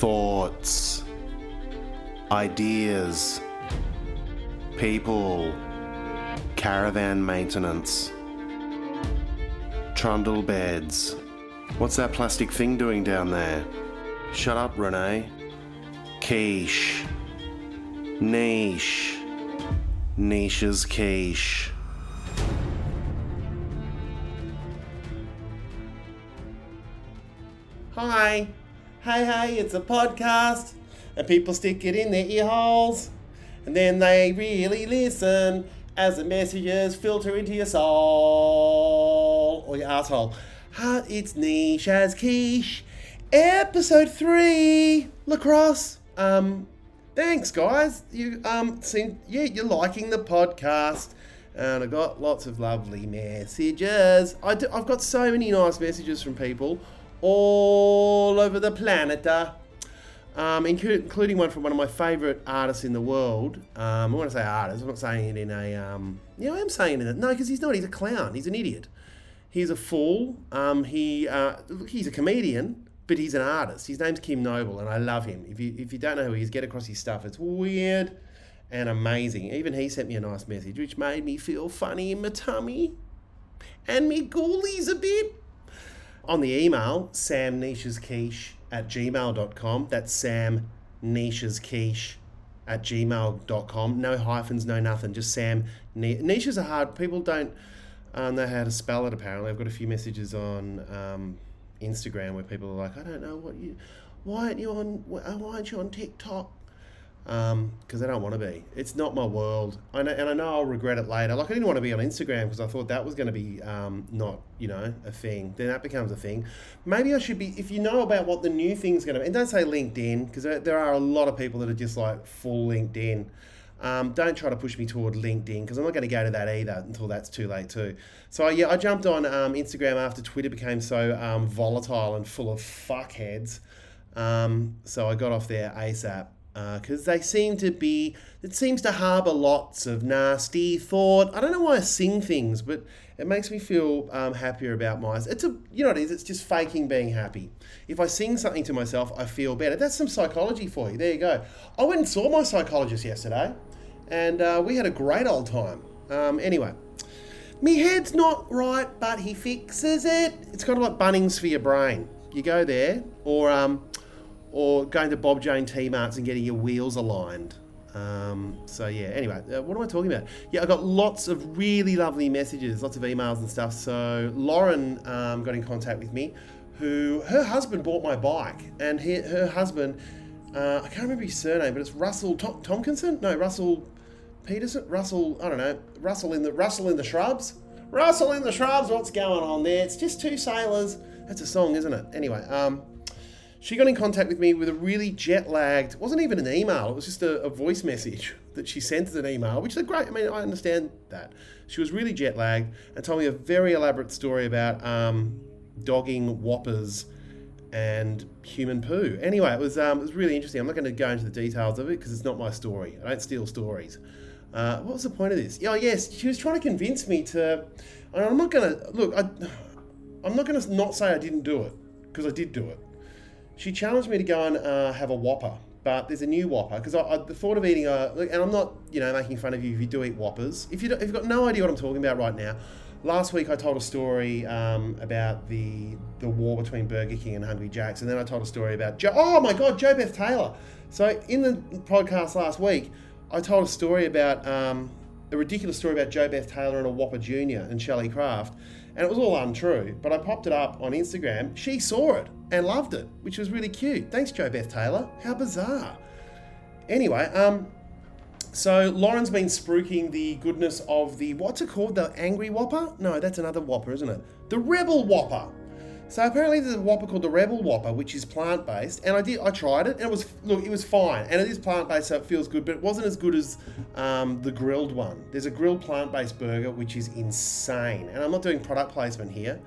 thoughts, ideas, people, caravan maintenance, trundle beds. What's that plastic thing doing down there? Shut up, Renee. Quiche. Niche. Niche's quiche. Hi. Hey, hey, it's a podcast. And people stick it in their ear holes. And then they really listen as the messages filter into your soul or your asshole. It's niche as quiche. Episode three, lacrosse. Um, thanks, guys. You um, seem yeah, you're liking the podcast, and I got lots of lovely messages. I do, I've got so many nice messages from people all over the planet. Uh, um, including one from one of my favourite artists in the world. Um, I want to say artist. I'm not saying it in a. Um, yeah, I am saying it. No, because he's not. He's a clown. He's an idiot. He's a fool. Um, he uh, he's a comedian, but he's an artist. His name's Kim Noble, and I love him. If you if you don't know who he is, get across his stuff. It's weird and amazing. Even he sent me a nice message, which made me feel funny in my tummy and me ghoulies a bit. On the email, Sam Niche's Quiche at gmail.com. That's Sam Niche's Quiche at gmail.com. No hyphens, no nothing, just Sam. Niches are hard. People don't uh, know how to spell it, apparently. I've got a few messages on um, Instagram where people are like, I don't know what you, why aren't you on, why aren't you on TikTok? Because um, I don't want to be. It's not my world, I know, and I know I'll regret it later. Like I didn't want to be on Instagram because I thought that was going to be um, not, you know, a thing. Then that becomes a thing. Maybe I should be. If you know about what the new thing's going to be, and don't say LinkedIn because there are a lot of people that are just like full LinkedIn. Um, don't try to push me toward LinkedIn because I'm not going to go to that either until that's too late too. So yeah, I jumped on um, Instagram after Twitter became so um, volatile and full of fuckheads. Um, so I got off there ASAP because uh, they seem to be it seems to harbour lots of nasty thought. I don't know why i sing things but it makes me feel um, happier about my it's a you know what it is it's just faking being happy. If i sing something to myself i feel better. That's some psychology for you. There you go. I went and saw my psychologist yesterday and uh, we had a great old time. Um, anyway me head's not right but he fixes it. It's kind of like bunnings for your brain. You go there or um, or going to Bob Jane T Marts and getting your wheels aligned. Um, so yeah. Anyway, uh, what am I talking about? Yeah, I got lots of really lovely messages, lots of emails and stuff. So Lauren um, got in contact with me, who her husband bought my bike, and he, her husband, uh, I can't remember his surname, but it's Russell Tom- Tomkinson. No, Russell Peterson. Russell. I don't know. Russell in the Russell in the shrubs. Russell in the shrubs. What's going on there? It's just two sailors. That's a song, isn't it? Anyway, um, she got in contact with me with a really jet lagged, wasn't even an email, it was just a, a, voice message that she sent as an email, which is great. I mean, I understand that. She was really jet lagged and told me a very elaborate story about um, dogging whoppers and human poo. Anyway, it was, um, it was really interesting. I'm not going to go into the details of it because it's not my story. I don't steal stories. Uh, what was the point of this? Oh, yes, she was trying to convince me to. I'm not going to. Look, I, I'm not going to not say I didn't do it because I did do it she challenged me to go and uh, have a Whopper. But there's a new Whopper because I, I, the thought of eating a and I'm not you know making fun of you if you do eat Whoppers. If you if you've got no idea what I'm talking about right now, last week I told a story um, about the the war between Burger King and Hungry Jack's, and then I told a story about Joe. Oh my God, JoBeth Taylor. So in the podcast last week, I told a story about um, a ridiculous story about JoBeth Taylor and a Whopper Junior and Shelley Craft and it was all untrue. But I popped it up on Instagram. She saw it and loved it, which was really cute. Thanks, JoBeth Taylor. How bizarre. Anyway, um, so Lauren's been spruiking the goodness of the what's it called? The Angry Whopper? No, that's another Whopper, isn't it? The Rebel Whopper. So apparently there's a Whopper called the Rebel Whopper, which is plant based, and I did I tried it, and it was look it was fine, and it is plant based, so it feels good, but it wasn't as good as um, the grilled one. There's a grilled plant based burger which is insane, and I'm not doing product placement here,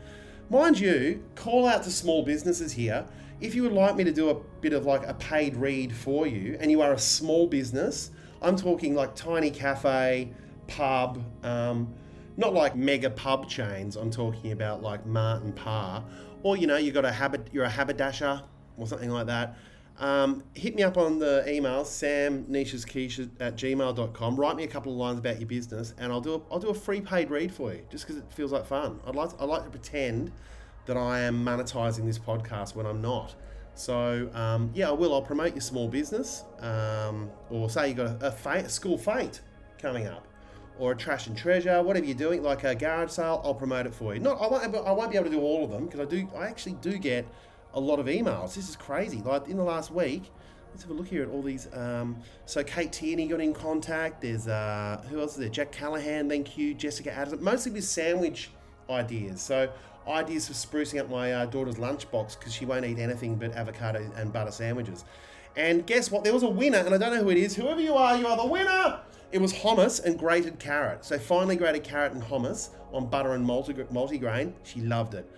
mind you. Call out to small businesses here. If you would like me to do a bit of like a paid read for you, and you are a small business, I'm talking like tiny cafe, pub. Um, not like mega pub chains. I'm talking about like Martin Parr or you know, you've got a habit, you're a haberdasher or something like that. Um, hit me up on the email, samnishesquiche at gmail.com. Write me a couple of lines about your business, and I'll do a, I'll do a free paid read for you, just because it feels like fun. I'd like, to, I'd like to pretend that I am monetizing this podcast when I'm not. So, um, yeah, I will. I'll promote your small business, um, or say you got a, a, fate, a school fete coming up or a trash and treasure, whatever you're doing, like a garage sale, I'll promote it for you. Not, I won't, I won't be able to do all of them because I do, I actually do get a lot of emails. This is crazy. Like in the last week, let's have a look here at all these. Um, so Kate Tierney got in contact. There's uh, who else is there? Jack Callahan, thank you. Jessica Addison. Mostly with sandwich ideas. So ideas for sprucing up my uh, daughter's lunchbox because she won't eat anything but avocado and butter sandwiches. And guess what? There was a winner, and I don't know who it is. Whoever you are, you are the winner. It was hummus and grated carrot. So finely grated carrot and hummus on butter and multi- multigrain. She loved it.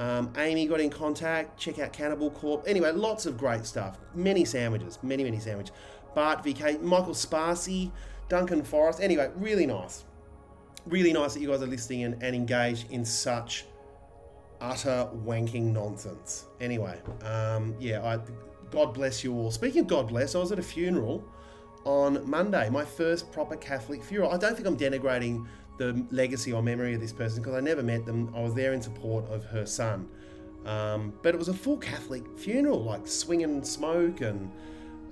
Um, Amy got in contact. Check out Cannibal Corp. Anyway, lots of great stuff. Many sandwiches. Many, many sandwiches. Bart VK, Michael Sparcy, Duncan Forrest. Anyway, really nice. Really nice that you guys are listening and, and engaged in such utter wanking nonsense. Anyway, um, yeah, I, God bless you all. Speaking of God bless, I was at a funeral on Monday, my first proper Catholic funeral. I don't think I'm denigrating the legacy or memory of this person because I never met them. I was there in support of her son. Um, but it was a full Catholic funeral, like swinging smoke and,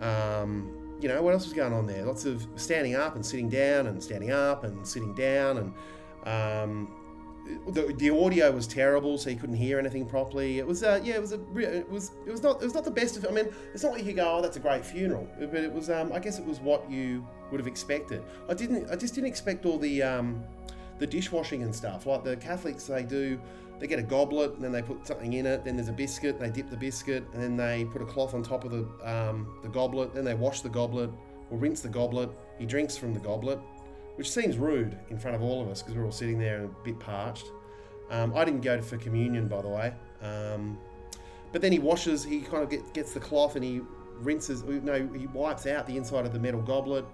um, you know, what else was going on there? Lots of standing up and sitting down and standing up and sitting down and um, the, the audio was terrible, so you couldn't hear anything properly. It was, uh, yeah, it was a, it was, it was not, it was not the best of. I mean, it's not like you go, oh, that's a great funeral, but it was, um, I guess it was what you would have expected. I didn't, I just didn't expect all the, um, the dishwashing and stuff. Like the Catholics, they do, they get a goblet and then they put something in it. Then there's a biscuit, they dip the biscuit, and then they put a cloth on top of the, um, the goblet. Then they wash the goblet or rinse the goblet. He drinks from the goblet which seems rude in front of all of us because we're all sitting there and a bit parched. Um, I didn't go for communion, by the way. Um, but then he washes, he kind of get, gets the cloth and he rinses, no, he wipes out the inside of the metal goblet.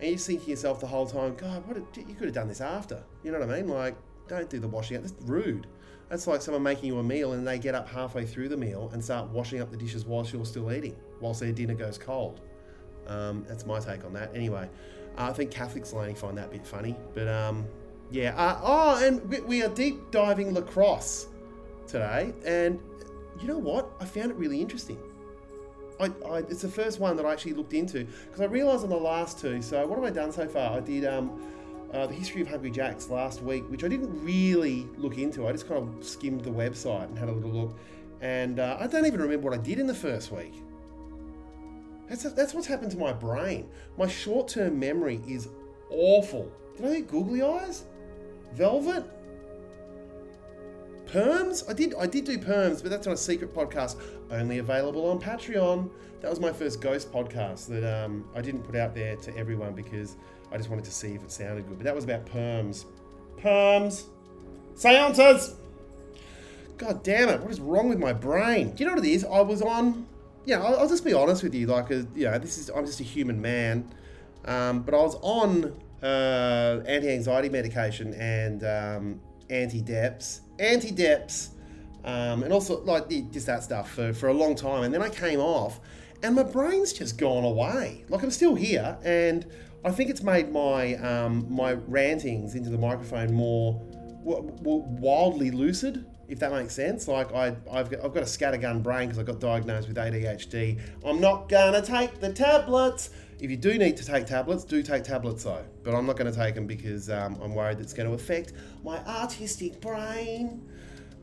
And you're thinking to yourself the whole time, God, what a, you could have done this after. You know what I mean? Like, don't do the washing out. That's rude. That's like someone making you a meal and they get up halfway through the meal and start washing up the dishes whilst you're still eating, whilst their dinner goes cold. Um, that's my take on that. Anyway, uh, I think Catholics only find that a bit funny, but um, yeah. Uh, oh, and we, we are deep diving lacrosse today, and you know what? I found it really interesting. I, I, it's the first one that I actually looked into because I realised on the last two. So what have I done so far? I did um, uh, the history of Hungry Jacks last week, which I didn't really look into. I just kind of skimmed the website and had a little look, and uh, I don't even remember what I did in the first week. That's, that's what's happened to my brain. My short term memory is awful. Did I do googly eyes? Velvet? Perms? I did I did do perms, but that's on a secret podcast, only available on Patreon. That was my first ghost podcast that um, I didn't put out there to everyone because I just wanted to see if it sounded good. But that was about perms. Perms. Seances! God damn it, what is wrong with my brain? Do you know what it is? I was on yeah, I'll, I'll, just be honest with you. Like, uh, you know, this is I'm just a human man, um, but I was on uh, anti-anxiety medication and um, anti-deps, anti-deps, um, and also like just that stuff for, for a long time. And then I came off, and my brain's just gone away. Like I'm still here, and I think it's made my um, my rantings into the microphone more w- w- wildly lucid if that makes sense. Like I, I've got, I've got a scattergun brain because I got diagnosed with ADHD. I'm not gonna take the tablets. If you do need to take tablets, do take tablets though. But I'm not going to take them because um, I'm worried it's going to affect my artistic brain.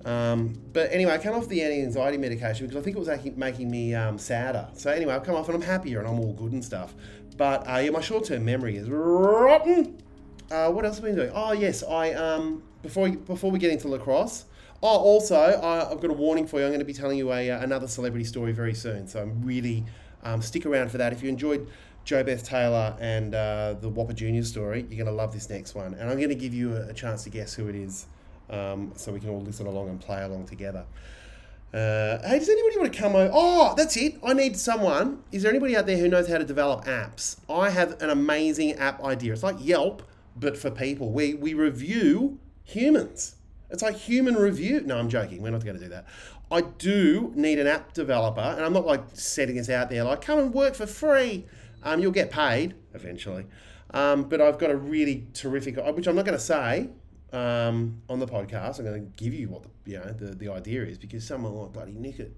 Um, but anyway, I came off the anti-anxiety medication because I think it was making me um, sadder. So anyway, I've come off and I'm happier and I'm all good and stuff. But uh, yeah, my short-term memory is rotten. Uh, what else have I been doing? Oh yes, I um, before before we get into lacrosse, Oh, also, I, have got a warning for you. I'm going to be telling you a, uh, another celebrity story very soon. So I'm really um, stick around for that. If you enjoyed JoBeth Taylor and uh, the Whopper Junior story, you're going to love this next one. And I'm going to give you a, a chance to guess who it is, um, so we can all listen along and play along together. Uh, hey, does anybody want to come over? Oh, that's it. I need someone. Is there anybody out there who knows how to develop apps? I have an amazing app idea. It's like Yelp, but for people. We we review humans. It's like human review. No, I'm joking. We're not going to do that. I do need an app developer, and I'm not like setting this out there like come and work for free. Um, you'll get paid eventually, um, but I've got a really terrific, which I'm not going to say um, on the podcast. I'm going to give you what the you know the, the idea is because someone will bloody nick it.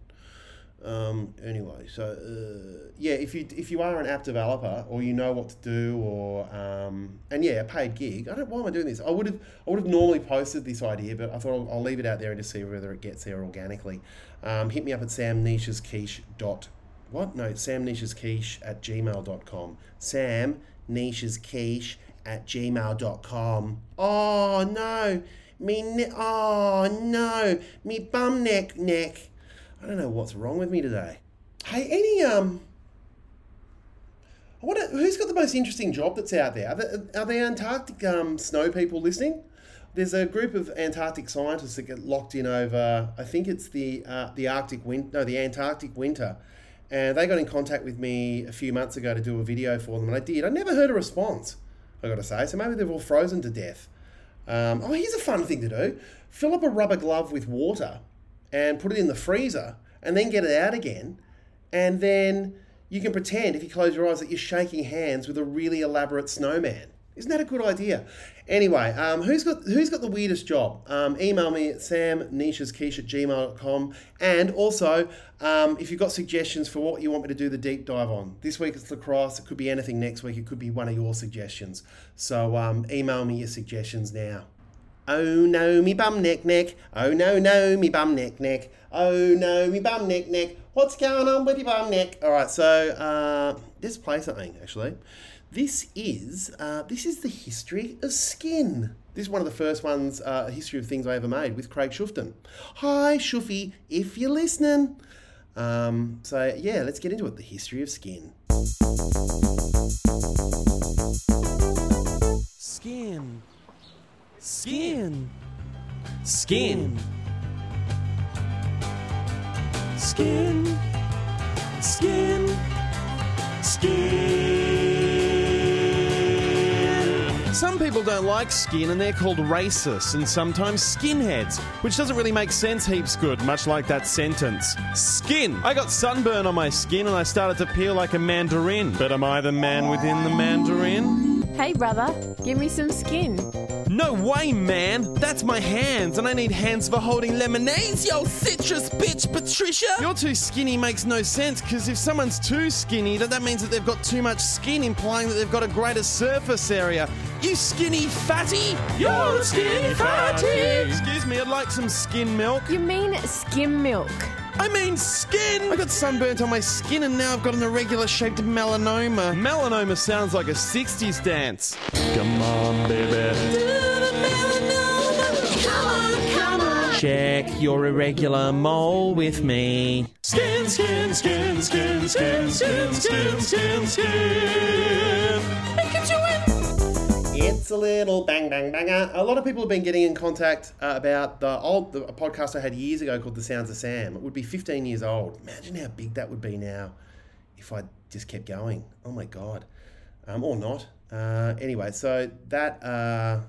Um, anyway, so uh, yeah, if you if you are an app developer or you know what to do or um, and yeah, a paid gig. I don't. Why am I doing this? I would have I would have normally posted this idea, but I thought I'll, I'll leave it out there and just see whether it gets there organically. Um, hit me up at samnichesquiche dot what no samnichesquiche at gmail.com. Sam nichesquiche at gmail.com. Oh no, me ne- oh no, me bum neck neck. I don't know what's wrong with me today. Hey, any um, I wonder who's got the most interesting job that's out there. Are the, are there Antarctic um, snow people listening? There's a group of Antarctic scientists that get locked in over. I think it's the uh, the Arctic winter, no, the Antarctic winter, and they got in contact with me a few months ago to do a video for them, and I did. I never heard a response. I got to say, so maybe they've all frozen to death. Um, oh, here's a fun thing to do: fill up a rubber glove with water and put it in the freezer and then get it out again. And then you can pretend, if you close your eyes, that you're shaking hands with a really elaborate snowman. Isn't that a good idea? Anyway, um, who's got who's got the weirdest job? Um, email me at samnichesquiche at gmail.com. And also, um, if you've got suggestions for what you want me to do the deep dive on. This week it's lacrosse. It could be anything next week. It could be one of your suggestions. So um, email me your suggestions now. Oh no, me bum neck neck. Oh no, no, me bum neck neck. Oh no, me bum neck neck. What's going on with your bum neck? All right, so uh, let's play something actually. This is uh, this is the history of skin. This is one of the first ones, uh, history of things I ever made with Craig Shufton. Hi, Shuffy, if you're listening. Um, so yeah, let's get into it. The history of skin. Skin. Skin. Skin. Skin. Skin. Skin. Some people don't like skin and they're called racists and sometimes skinheads, which doesn't really make sense heaps good, much like that sentence. Skin. I got sunburn on my skin and I started to peel like a mandarin. But am I the man within the mandarin? Hey, brother, give me some skin. No way, man! That's my hands, and I need hands for holding lemonades, yo citrus bitch, Patricia! You're too skinny makes no sense, because if someone's too skinny, then that means that they've got too much skin, implying that they've got a greater surface area. You skinny fatty! You're a skinny fatty! Excuse me, I'd like some skin milk. You mean skim milk? I mean skin! I got sunburnt on my skin and now I've got an irregular shaped melanoma. Melanoma sounds like a 60s dance. Come on, baby. Check your irregular mole with me. Skin, skin, skin, skin, skin, skin, skin, skin, skin. It's a little bang bang banger. A lot of people have been getting in contact uh, about the old the, a podcast I had years ago called The Sounds of Sam. It would be 15 years old. Imagine how big that would be now if I just kept going. Oh my god, um, or not. Uh, anyway, so that uh,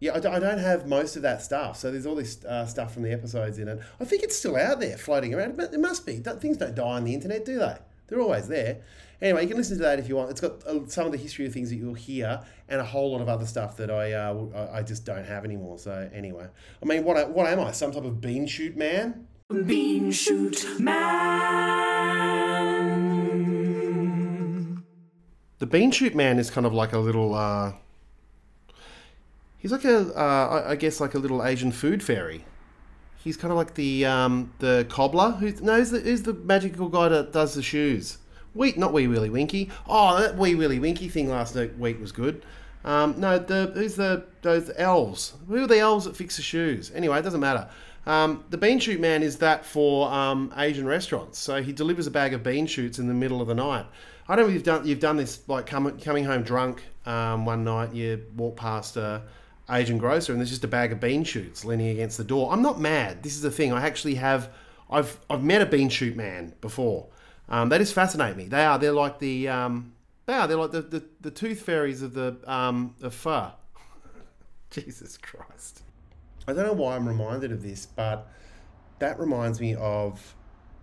yeah, I don't, I don't have most of that stuff. So there's all this uh, stuff from the episodes in it. I think it's still out there floating around, but it must be. Things don't die on the internet, do they? They're always there. Anyway, you can listen to that if you want. It's got uh, some of the history of things that you'll hear, and a whole lot of other stuff that I uh, I just don't have anymore. So anyway, I mean, what what am I? Some type of bean shoot man? Bean shoot man. The bean shoot man is kind of like a little. Uh, he's like a, uh, I guess, like a little Asian food fairy. He's kind of like the um, the cobbler. Who no, who's the, the magical guy that does the shoes? Wheat, not Wee Willie Winky. Oh, that Wee Willie Winky thing last week was good. Um, no, the who's the those elves? Who are the elves that fix the shoes? Anyway, it doesn't matter. Um, the bean shoot man is that for um, Asian restaurants. So he delivers a bag of bean shoots in the middle of the night. I don't know if you've done you've done this like coming coming home drunk um, one night. You walk past a Asian grocer and there's just a bag of bean shoots leaning against the door. I'm not mad. This is the thing. I actually have. I've I've met a bean shoot man before. Um, they just fascinate me. They are. They're like the. Um, they are. They're like the, the, the tooth fairies of the um, of fur. Jesus Christ. I don't know why I'm reminded of this, but that reminds me of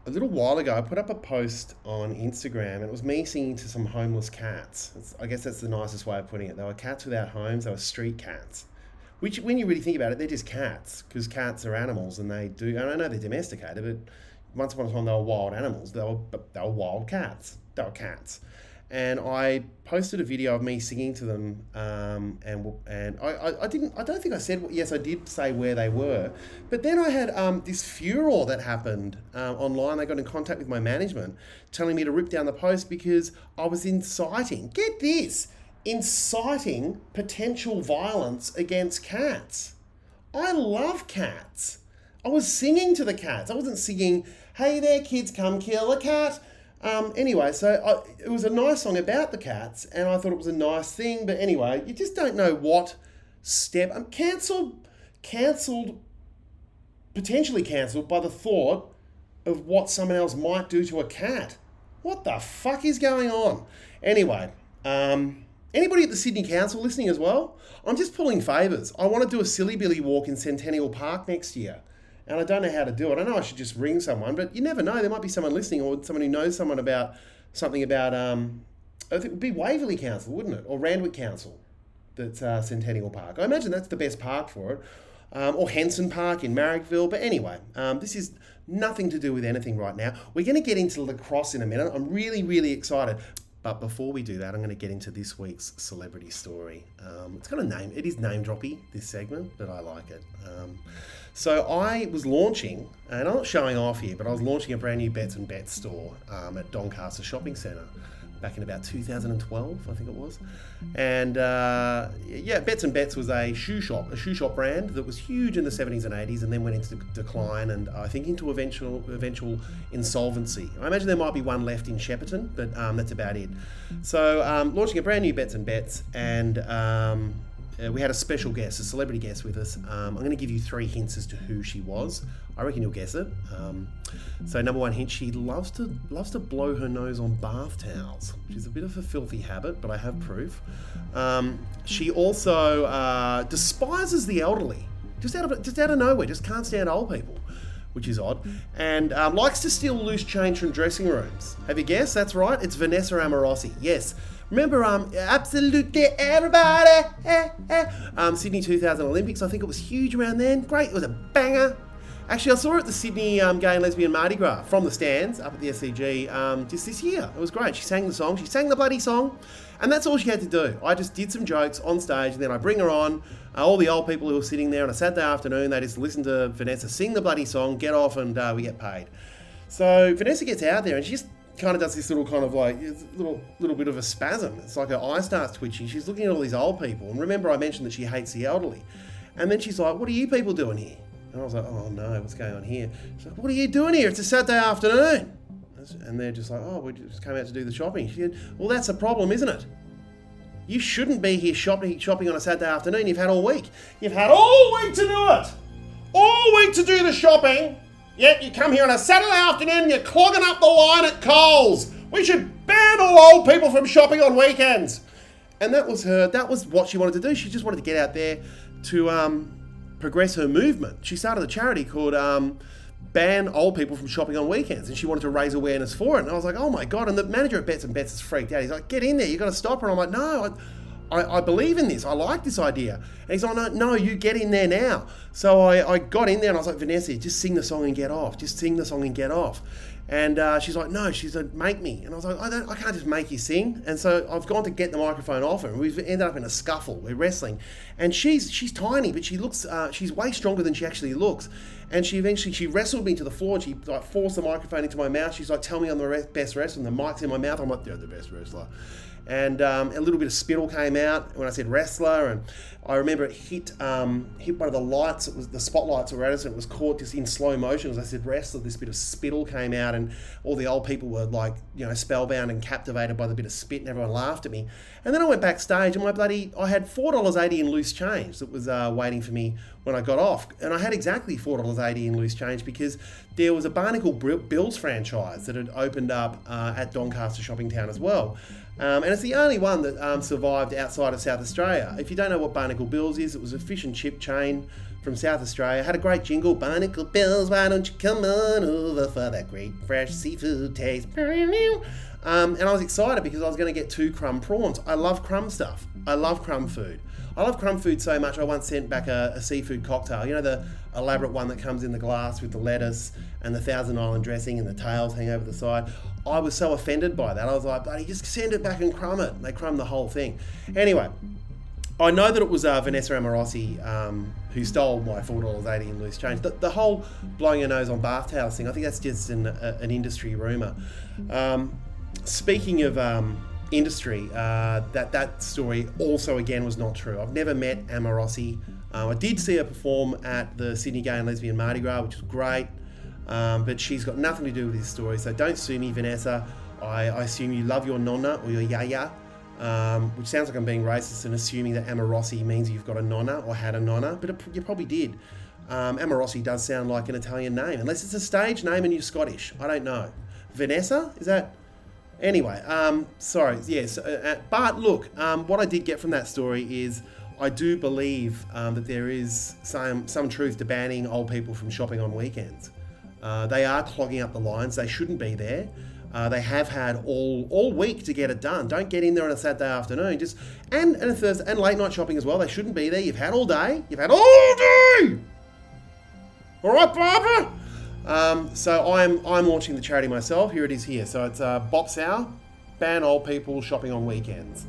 a little while ago. I put up a post on Instagram, and it was me singing to some homeless cats. It's, I guess that's the nicest way of putting it. They were cats without homes. They were street cats. Which, when you really think about it, they're just cats because cats are animals, and they do. And I know they're domesticated, but once upon a time they were wild animals. They were they were wild cats. They were cats and I posted a video of me singing to them, um, and and I, I, I, didn't I don't think I said yes I did say where they were, but then I had um, this furor that happened uh, online. They got in contact with my management, telling me to rip down the post because I was inciting. Get this, inciting potential violence against cats. I love cats. I was singing to the cats. I wasn't singing, "Hey there, kids, come kill a cat." Um, anyway, so I, it was a nice song about the cats, and I thought it was a nice thing. But anyway, you just don't know what step. I'm um, cancelled, cancelled, potentially cancelled by the thought of what someone else might do to a cat. What the fuck is going on? Anyway, um, anybody at the Sydney Council listening as well? I'm just pulling favours. I want to do a silly billy walk in Centennial Park next year and I don't know how to do it. I know I should just ring someone, but you never know. There might be someone listening or someone who knows someone about something about. Um, I think it would be Waverley Council, wouldn't it, or Randwick Council? That's uh, Centennial Park. I imagine that's the best park for it, um, or Henson Park in Marrickville. But anyway, um, this is nothing to do with anything right now. We're going to get into lacrosse in a minute. I'm really, really excited. But before we do that, I'm going to get into this week's celebrity story. Um, it's got a name. It is name droppy this segment, but I like it. Um, so I was launching, and I'm not showing off here, but I was launching a brand new Betts and Betts store um, at Doncaster Shopping Centre back in about 2012, I think it was. And uh, yeah, Betts and Betts was a shoe shop, a shoe shop brand that was huge in the 70s and 80s, and then went into decline, and I think into eventual eventual insolvency. I imagine there might be one left in Shepparton, but um, that's about it. So um, launching a brand new Betts and Betts, and um, uh, we had a special guest, a celebrity guest with us. Um, I'm going to give you three hints as to who she was. I reckon you'll guess it. Um, so number one hint: she loves to loves to blow her nose on bath towels, which is a bit of a filthy habit, but I have proof. Um, she also uh, despises the elderly, just out of just out of nowhere, just can't stand old people. Which is odd, and um, likes to steal loose change from dressing rooms. Have you guessed? That's right. It's Vanessa Amorosi. Yes, Remember, um, absolutely everybody, eh, eh. Um, Sydney 2000 Olympics. I think it was huge around then. Great, it was a banger. Actually, I saw her at the Sydney um, Gay and Lesbian Mardi Gras from the stands up at the SCG um, just this year. It was great. She sang the song. She sang the bloody song, and that's all she had to do. I just did some jokes on stage, and then I bring her on. Uh, all the old people who were sitting there on a Saturday afternoon, they just listen to Vanessa sing the bloody song, get off, and uh, we get paid. So Vanessa gets out there, and she just kind of does this little kind of like little little bit of a spasm. It's like her eye starts twitching. She's looking at all these old people, and remember I mentioned that she hates the elderly, and then she's like, "What are you people doing here?" And I was like, "Oh no, what's going on here?" She's like, "What are you doing here? It's a Saturday afternoon." And they're just like, "Oh, we just came out to do the shopping." She said, "Well, that's a problem, isn't it?" You shouldn't be here shopping shopping on a Saturday afternoon. You've had all week. You've had all week to do it. All week to do the shopping. Yet you come here on a Saturday afternoon and you're clogging up the line at Coles. We should ban all old people from shopping on weekends. And that was her, that was what she wanted to do. She just wanted to get out there to um, progress her movement. She started a charity called um, Ban Old People from Shopping on Weekends, and she wanted to raise awareness for it. And I was like, oh my God. And the manager at Betts and Betts is freaked out. He's like, get in there, you've got to stop her. And I'm like, no, I, I, I, believe in this. I like this idea. And he's like, no, no, you get in there now. So I, I got in there and I was like, Vanessa, just sing the song and get off. Just sing the song and get off. And uh, she's like, no, she's like, make me. And I was like, I, I can't just make you sing. And so I've gone to get the microphone off her, and we've ended up in a scuffle. We're wrestling, and she's she's tiny, but she looks uh, she's way stronger than she actually looks. And she eventually she wrestled me to the floor, and she like forced the microphone into my mouth. She's like, tell me I'm the best wrestler. And the mic's in my mouth. I'm like, you're the best wrestler and um, a little bit of spittle came out when I said wrestler, and I remember it hit um, hit one of the lights. It was the spotlights were at us, and it was caught just in slow motion. As I said wrestler, this bit of spittle came out, and all the old people were like you know spellbound and captivated by the bit of spit, and everyone laughed at me. And then I went backstage, and my bloody I had four dollars eighty in loose change that was uh, waiting for me when I got off, and I had exactly four dollars eighty in loose change because there was a Barnacle Bills franchise that had opened up uh, at Doncaster Shopping Town as well. Um, and it's the only one that um, survived outside of South Australia. If you don't know what Barnacle Bills is, it was a fish and chip chain from South Australia. Had a great jingle, Barnacle Bills, why don't you come on over for that great fresh seafood taste? Um, and I was excited because I was going to get two crumb prawns. I love crumb stuff. I love crumb food. I love crumb food so much. I once sent back a, a, seafood cocktail. You know the elaborate one that comes in the glass with the lettuce and the Thousand Island dressing and the tails hang over the side. I was so offended by that. I was like, buddy, just send it back and crumb it. And they crumb the whole thing. Anyway, I know that it was uh, Vanessa Amorosi um, who stole my four dollars eighty in loose change. The, the, whole blowing your nose on bath towels thing. I think that's just an, a, an industry rumor. Um, speaking of um, industry, uh, that that story also again was not true. I've never met Amorosi. Um, I did see her perform at the Sydney Gay and Lesbian Mardi Gras, which was great. Um, but she's got nothing to do with this story. So don't sue me, Vanessa. I, I assume you love your nonna or your yaya, um, which sounds like I'm being racist and assuming that Amorosi means you've got a nonna or had a nonna, but it, you probably did. Um, does sound like an Italian name, unless it's a stage name and you're Scottish. I don't know. Vanessa? Is that Anyway, um, sorry, yes. Uh, uh, but look, um, what I did get from that story is I do believe um, that there is some, some truth to banning old people from shopping on weekends. Uh, they are clogging up the lines, they shouldn't be there. Uh, they have had all all week to get it done. Don't get in there on a Saturday afternoon. Just and and a Thursday and late night shopping as well. They shouldn't be there. You've had all day. You've had all day. All right, Barbara. Um, so I'm I'm launching the charity myself. Here it is here. So it's uh, Bopsau, ban old people shopping on weekends.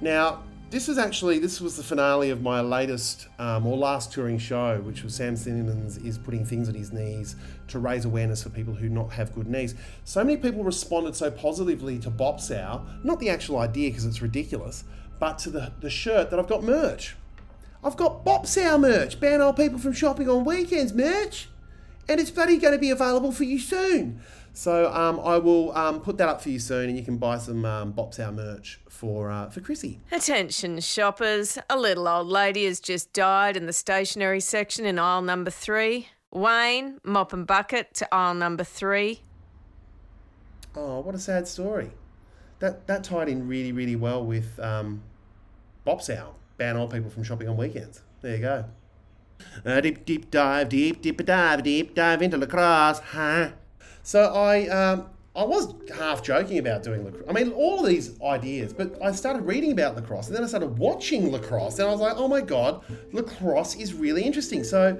Now this was actually this was the finale of my latest um, or last touring show, which was Sam Simmons is putting things on his knees to raise awareness for people who not have good knees. So many people responded so positively to Bopsau, not the actual idea because it's ridiculous, but to the, the shirt that I've got merch. I've got Bopsau merch, ban old people from shopping on weekends merch and it's bloody going to be available for you soon. So um, I will um, put that up for you soon, and you can buy some um, Bopsau merch for uh, for Chrissy. Attention shoppers! A little old lady has just died in the stationery section in aisle number three. Wayne, mop and bucket to aisle number three. Oh, what a sad story. That that tied in really really well with um, Bopsau, ban old people from shopping on weekends. There you go. A deep, deep dive, deep, deep dive, deep dive into lacrosse, huh? So I, um, I was half joking about doing lacrosse. I mean, all of these ideas, but I started reading about lacrosse and then I started watching lacrosse and I was like, oh my god, lacrosse is really interesting. So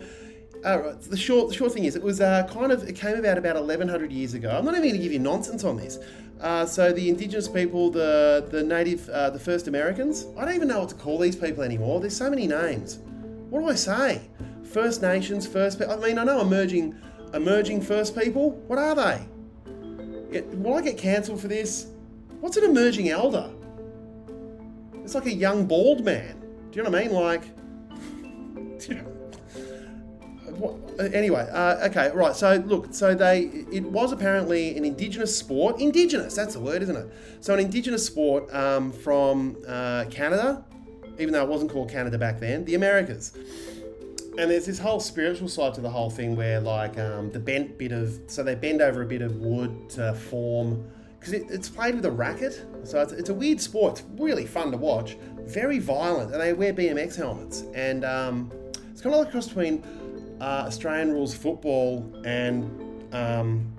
uh, the short the short thing is, it was uh, kind of it came about about 1100 years ago. I'm not even going to give you nonsense on this. Uh, so the indigenous people, the the native, uh, the first Americans. I don't even know what to call these people anymore. There's so many names what do I say? First Nations, First I mean, I know emerging, emerging First People. What are they? will I get cancelled for this? What's an emerging elder? It's like a young bald man. Do you know what I mean? Like, you what, anyway, uh, okay, right. So look, so they it was apparently an indigenous sport. Indigenous, that's the word, isn't it? So an indigenous sport um, from uh, Canada, even though it wasn't called Canada back then, the Americas. And there's this whole spiritual side to the whole thing where, like, um, the bent bit of, so they bend over a bit of wood to form, because it, it's played with a racket. So it's, it's, a weird sport. It's really fun to watch. Very violent. And they wear BMX helmets. And um, it's kind of like a cross between uh, Australian rules football and um,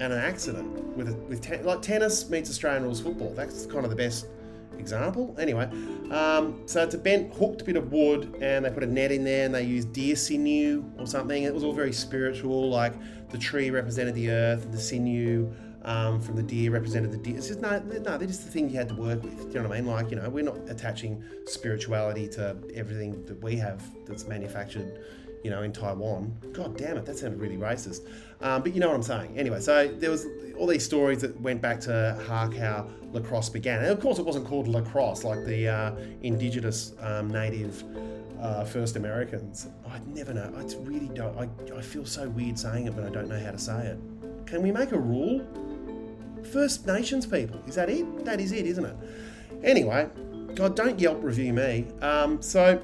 and an accident with with te- like tennis meets Australian rules football. That's kind of the best example. Anyway, um, so it's a bent, hooked bit of wood, and they put a net in there, and they used deer sinew or something. It was all very spiritual, like the tree represented the earth, the sinew um, from the deer represented the deer. It's just no, no, they're just the thing you had to work with. Do you know what I mean? Like, you know, we're not attaching spirituality to everything that we have that's manufactured you know, in Taiwan. God damn it, that sounded really racist. Um, but you know what I'm saying. Anyway, so there was all these stories that went back to how lacrosse began. And of course, it wasn't called lacrosse like the uh, indigenous um, native uh, first Americans. I never know. I really don't. I, I feel so weird saying it, but I don't know how to say it. Can we make a rule? First Nations people. Is that it? That is it, isn't it? Anyway, God, don't Yelp review me. Um, so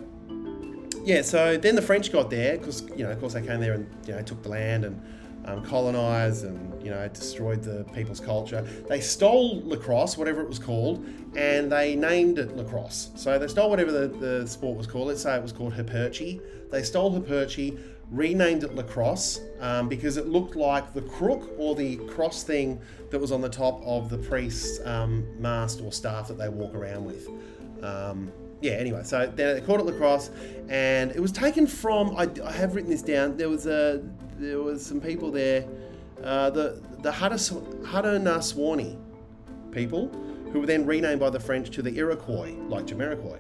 yeah, so then the French got there because you know, of course, they came there and you know took the land and um, colonised and you know, destroyed the people's culture. They stole lacrosse, whatever it was called, and they named it lacrosse. So they stole whatever the, the sport was called. Let's say it was called Hipperchi. They stole Hipperchi, renamed it lacrosse um, because it looked like the crook or the cross thing that was on the top of the priest's um, mast or staff that they walk around with. Um, yeah, anyway, so they called it lacrosse, and it was taken from. I, I have written this down. There was a there was some people there, uh, the the Haudenosaunee people, who were then renamed by the French to the Iroquois, like Jamiroquai.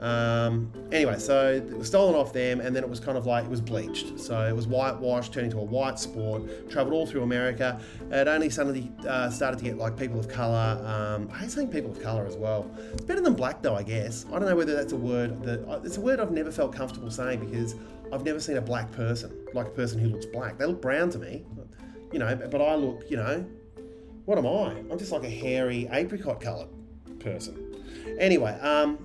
Um, anyway, so it was stolen off them, and then it was kind of like it was bleached. So it was whitewashed, turned into a white sport, travelled all through America. It only suddenly uh, started to get like people of colour. Um, I hate saying people of colour as well. It's better than black, though, I guess. I don't know whether that's a word that uh, it's a word I've never felt comfortable saying because I've never seen a black person, like a person who looks black. They look brown to me, you know, but I look, you know, what am I? I'm just like a hairy apricot coloured person. Anyway, um,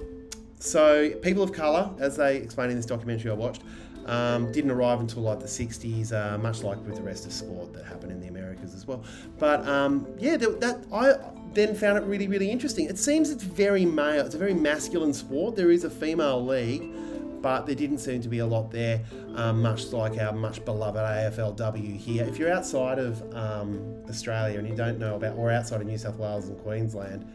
so people of colour, as they explain in this documentary I watched, um, didn't arrive until like the 60s, uh, much like with the rest of sport that happened in the Americas as well. But um, yeah, that I then found it really, really interesting. It seems it's very male, it's a very masculine sport. There is a female league, but there didn't seem to be a lot there, um, much like our much beloved AFLW here. If you're outside of um, Australia and you don't know about, or outside of New South Wales and Queensland,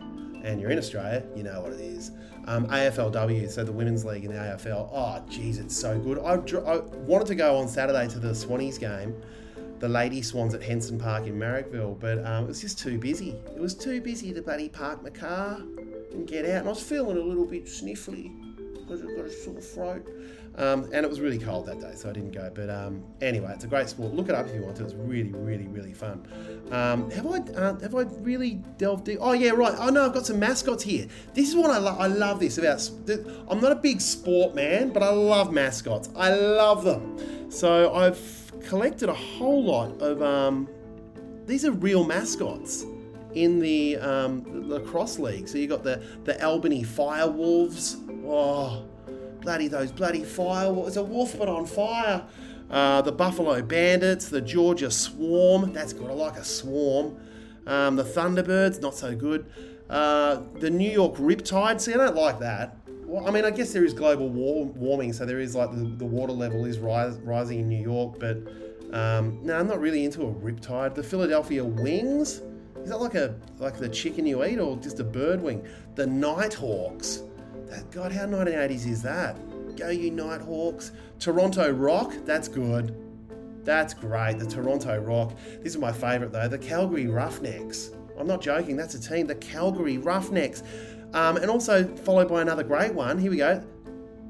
and you're in Australia, you know what it is. Um, AFLW, so the Women's League in the AFL. Oh, geez, it's so good. I, I wanted to go on Saturday to the Swannies game, the Lady Swans at Henson Park in Marrickville, but um, it was just too busy. It was too busy to bloody park my car and get out, and I was feeling a little bit sniffly because I've got a sore throat. Um, and it was really cold that day, so I didn't go. But um, anyway, it's a great sport. Look it up if you want to. It's really, really, really fun. Um, have I uh, have I really delved deep? Oh yeah, right. Oh no, I've got some mascots here. This is what I love. I love this about. I'm not a big sport man, but I love mascots. I love them. So I've collected a whole lot of. Um, these are real mascots in the, um, lacrosse league. So you got the the Albany Firewolves. Oh bloody those bloody fire. was a wolf but on fire. Uh, the Buffalo Bandits, the Georgia Swarm. That's good. I like a swarm. Um, the Thunderbirds, not so good. Uh, the New York Riptide. See, I don't like that. Well, I mean, I guess there is global war- warming, so there is like the, the water level is rise, rising in New York, but um, no, I'm not really into a Riptide. The Philadelphia Wings. Is that like a like the chicken you eat or just a bird wing? The Knighthawks. God, how 1980s is that? Go you Knighthawks. Toronto Rock, that's good. That's great. The Toronto Rock. This is my favourite though. The Calgary Roughnecks. I'm not joking. That's a team. The Calgary Roughnecks. Um, and also followed by another great one. Here we go.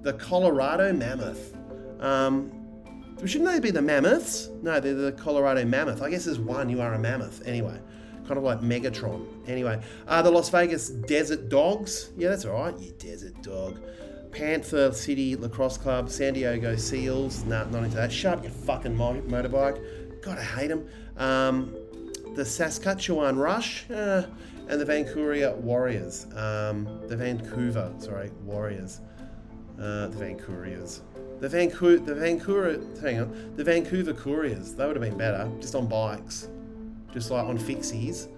The Colorado Mammoth. Um, shouldn't they be the Mammoths? No, they're the Colorado Mammoth. I guess there's one. You are a mammoth. Anyway kind of like Megatron. Anyway, uh, the Las Vegas Desert Dogs. Yeah, that's all right, you desert dog. Panther City Lacrosse Club, San Diego Seals. Nah, not into that. Shut up, you fucking motorbike. God, I hate them. Um, the Saskatchewan Rush uh, and the Vancouver Warriors. Um, the Vancouver, sorry, Warriors. Uh, the Vancouverians. The Vancouver, the Vancouver, hang on, the Vancouver Couriers. They would have been better, just on bikes just like on fixies,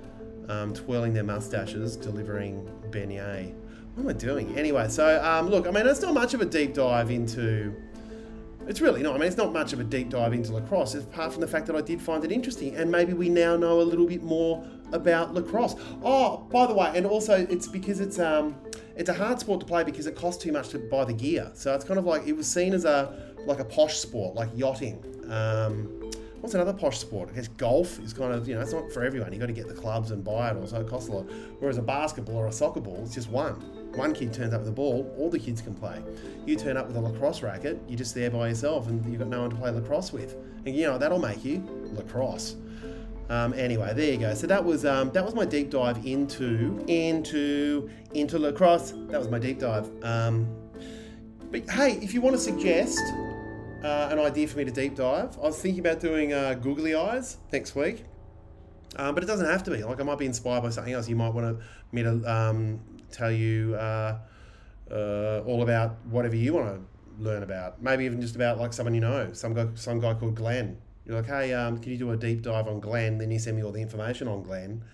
um, twirling their mustaches, delivering beignet. What am I doing? Anyway, so um, look, I mean, it's not much of a deep dive into. It's really not. I mean, it's not much of a deep dive into lacrosse, apart from the fact that I did find it interesting, and maybe we now know a little bit more about lacrosse. Oh, by the way, and also it's because it's um, it's a hard sport to play because it costs too much to buy the gear. So it's kind of like it was seen as a like a posh sport, like yachting. Um, what's another posh sport? I guess golf is kind of, you know, it's not for everyone. You've got to get the clubs and buy it, or so it costs a lot. Whereas a basketball or a soccer ball, it's just one. One kid turns up with a ball, all the kids can play. You turn up with a lacrosse racket, you're just there by yourself and you've got no one to play lacrosse with. And you know, that'll make you lacrosse. Um, anyway, there you go. So that was um, that was my deep dive into into into lacrosse. That was my deep dive. Um, but hey, if you want to suggest uh, an idea for me to deep dive. I was thinking about doing uh, googly eyes next week, um, but it doesn't have to be. Like I might be inspired by something else. You might want to, me to um, tell you uh, uh, all about whatever you want to learn about. Maybe even just about like someone you know, some guy, some guy called Glenn. You're like, hey, um, can you do a deep dive on Glenn? Then you send me all the information on Glenn,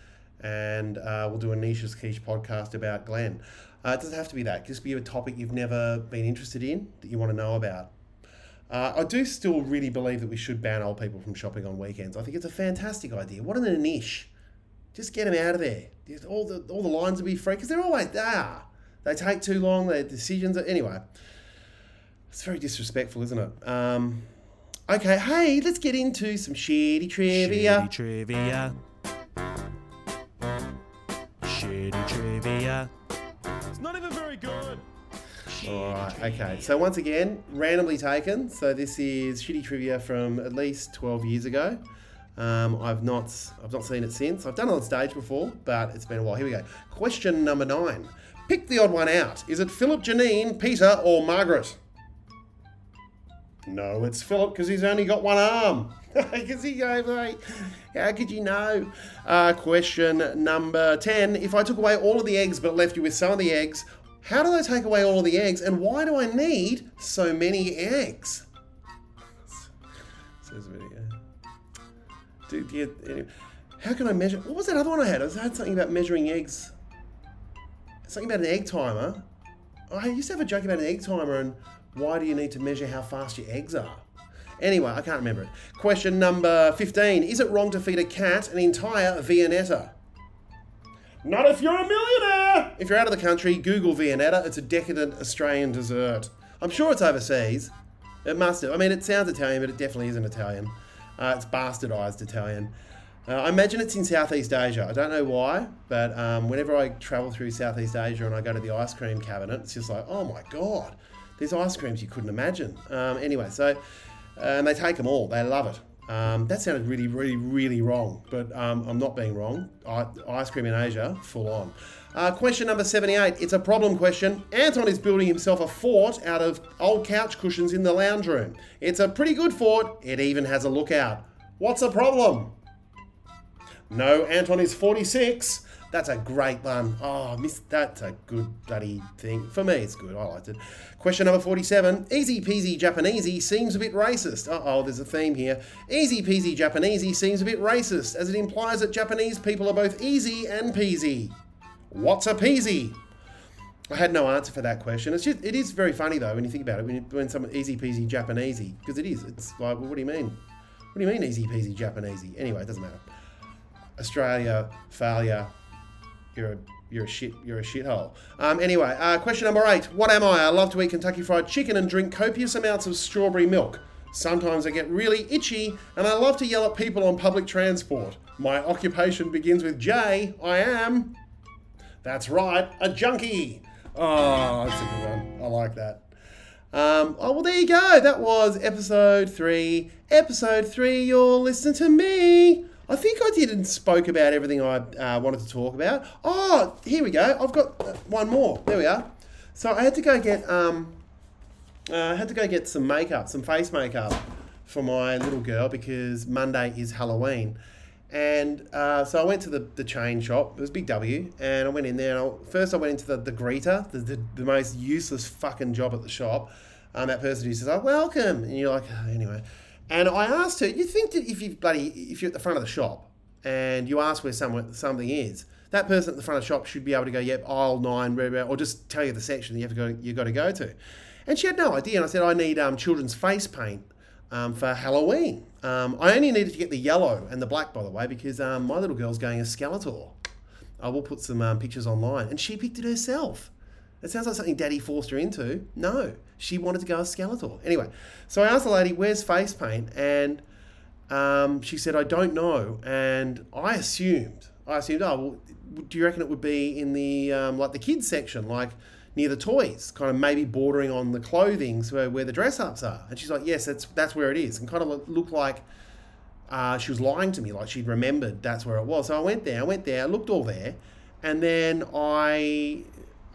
and uh, we'll do a Niche's Quiche podcast about Glenn. Uh, it doesn't have to be that. Just be a topic you've never been interested in that you want to know about. Uh, I do still really believe that we should ban old people from shopping on weekends. I think it's a fantastic idea. What an niche. Just get them out of there. All the all the lines will be free because they're always there. They take too long. Their decisions are anyway. It's very disrespectful, isn't it? Um, okay, hey, let's get into some shitty trivia. Shitty trivia. Shitty trivia. It's not even very good. All right, okay. So once again, randomly taken. So this is shitty trivia from at least twelve years ago. Um, I've not, I've not seen it since. I've done it on stage before, but it's been a while. Here we go. Question number nine. Pick the odd one out. Is it Philip, Janine, Peter, or Margaret? No, it's Philip because he's only got one arm. Because he goes, like, how could you know? Uh, question number 10. If I took away all of the eggs but left you with some of the eggs, how do I take away all of the eggs and why do I need so many eggs? Says video. Dude, yeah, how can I measure? What was that other one I had? I had something about measuring eggs. Something about an egg timer. I used to have a joke about an egg timer and why do you need to measure how fast your eggs are? Anyway, I can't remember it. Question number 15. Is it wrong to feed a cat an entire Viennetta? Not if you're a millionaire! If you're out of the country, Google Viennetta. It's a decadent Australian dessert. I'm sure it's overseas. It must have. I mean, it sounds Italian, but it definitely isn't Italian. Uh, it's bastardized Italian. Uh, I imagine it's in Southeast Asia. I don't know why, but um, whenever I travel through Southeast Asia and I go to the ice cream cabinet, it's just like, oh my god, these ice creams you couldn't imagine. Um, anyway, so and they take them all. They love it. Um, that sounded really, really, really wrong, but um, I'm not being wrong. I, ice cream in Asia, full on. Uh, question number 78. It's a problem question. Anton is building himself a fort out of old couch cushions in the lounge room. It's a pretty good fort. It even has a lookout. What's the problem? No, Anton is 46. That's a great one. Oh, miss, that's a good bloody thing. For me, it's good. I liked it. Question number 47. Easy peasy Japanesey seems a bit racist. Uh oh, there's a theme here. Easy peasy Japanesey seems a bit racist, as it implies that Japanese people are both easy and peasy. What's a peasy? I had no answer for that question. It's just, it is very funny though when you think about it. When, you, when someone easy peasy Japanesey, because it is. It's like, well, what do you mean? What do you mean easy peasy Japanesey? Anyway, it doesn't matter. Australia failure you're a you're a shit you're a shithole. Um, anyway, uh, question number eight. What am I? I love to eat Kentucky Fried Chicken and drink copious amounts of strawberry milk. Sometimes I get really itchy, and I love to yell at people on public transport. My occupation begins with J. I am. That's right, a junkie. Oh, that's a good one. I like that. Um, oh well, there you go. That was episode three. Episode three. You're listening to me. I think I did and spoke about everything I uh, wanted to talk about. Oh, here we go. I've got uh, one more. There we are. So I had to go get um, uh, I had to go get some makeup, some face makeup for my little girl because Monday is Halloween. And uh, so I went to the, the chain shop. It was Big W, and I went in there. And I, first, I went into the, the greeter, the, the, the most useless fucking job at the shop. Um, that person who says, "Oh, welcome," and you're like, oh, anyway. And I asked her, you think that if you bloody if you're at the front of the shop and you ask where someone something is, that person at the front of the shop should be able to go, yep, aisle nine, or just tell you the section you have to go you got to go to. And she had no idea. And I said, I need um, children's face paint um, for Halloween. Um, I only needed to get the yellow and the black, by the way, because um, my little girl's going as Skeletor. I will put some um, pictures online, and she picked it herself. It sounds like something Daddy forced her into. No, she wanted to go as Skeletor. Anyway, so I asked the lady, "Where's face paint?" And um, she said, "I don't know." And I assumed, I assumed, oh, well, do you reckon it would be in the um, like the kids section, like near the toys, kind of maybe bordering on the clothing, so where the dress ups are? And she's like, "Yes, that's that's where it is," and kind of looked like. Uh, she was lying to me, like she'd remembered that's where it was. So I went there, I went there, I looked all there, and then I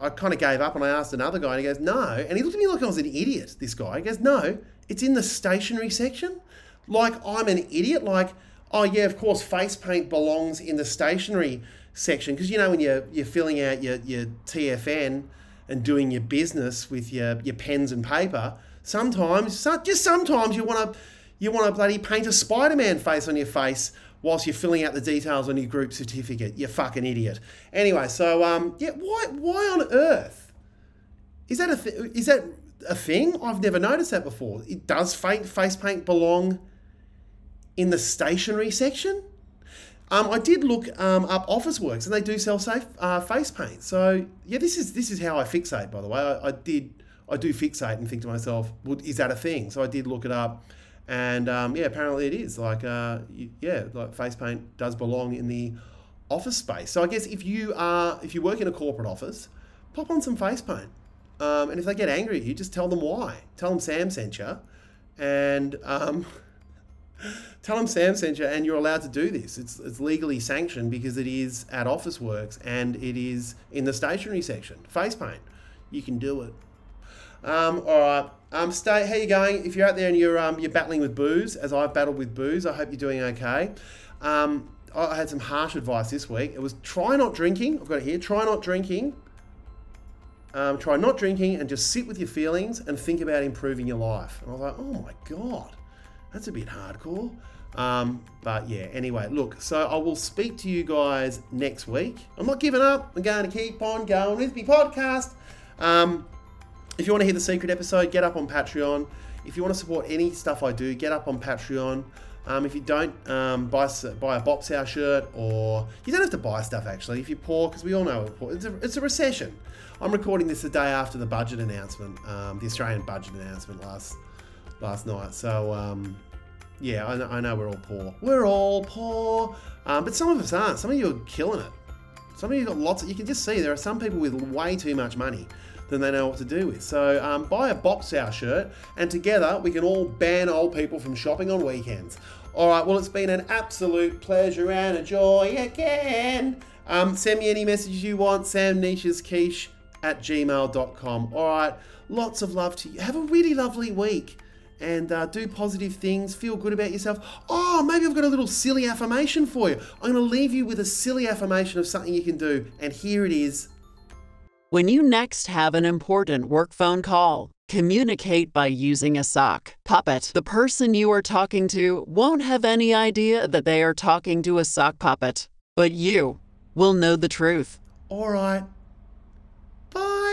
I kind of gave up and I asked another guy and he goes, no. And he looked at me like I was an idiot, this guy. He goes, no, it's in the stationery section. Like I'm an idiot. Like, oh yeah, of course, face paint belongs in the stationery section. Because you know when you're, you're filling out your, your TFN and doing your business with your, your pens and paper, sometimes, just sometimes you want to you want to bloody paint a Spider Man face on your face whilst you're filling out the details on your group certificate. You fucking idiot. Anyway, so um, yeah, why why on earth is that a th- is that a thing? I've never noticed that before. It does face paint belong in the stationery section? Um, I did look um, up Officeworks, and they do sell safe uh, face paint. So yeah, this is this is how I fixate. By the way, I, I did I do fixate and think to myself, well, is that a thing? So I did look it up, and um, yeah, apparently it is. Like uh, yeah, like face paint does belong in the office space. So I guess if you are if you work in a corporate office, pop on some face paint. Um, and if they get angry at you, just tell them why. Tell them Sam sent you, and um, tell them Sam sent you, and you're allowed to do this. It's, it's legally sanctioned because it is at Officeworks and it is in the stationery section. Face paint, you can do it. Um, all right. Um, stay. How you going? If you're out there and you're um, you're battling with booze, as I've battled with booze, I hope you're doing okay. Um, I had some harsh advice this week. It was try not drinking. I've got it here. Try not drinking. Um, try not drinking and just sit with your feelings and think about improving your life. And I was like, oh my god, that's a bit hardcore. Um, but yeah, anyway, look, so I will speak to you guys next week. I'm not giving up. I'm going to keep on going with my podcast. Um, if you want to hear the secret episode, get up on Patreon. If you want to support any stuff I do, get up on Patreon. Um, if you don't, um, buy, buy a Box House shirt, or you don't have to buy stuff actually if you're poor, because we all know it's a, it's a recession. I'm recording this the day after the budget announcement, um, the Australian budget announcement last last night. So um, yeah, I know, I know, we're all poor. We're all poor, um, but some of us aren't. Some of you are killing it. Some of you got lots. Of, you can just see there are some people with way too much money they know what to do with. So um, buy a Box House shirt, and together we can all ban old people from shopping on weekends. All right. Well, it's been an absolute pleasure and a joy again. Um, send me any messages you want. Sam Niche as Quiche at gmail.com. All right. Lots of love to you. Have a really lovely week and uh, do positive things. Feel good about yourself. Oh, maybe I've got a little silly affirmation for you. I'm going to leave you with a silly affirmation of something you can do. And here it is. When you next have an important work phone call, communicate by using a sock puppet. The person you are talking to won't have any idea that they are talking to a sock puppet, but you will know the truth. All right. Bye.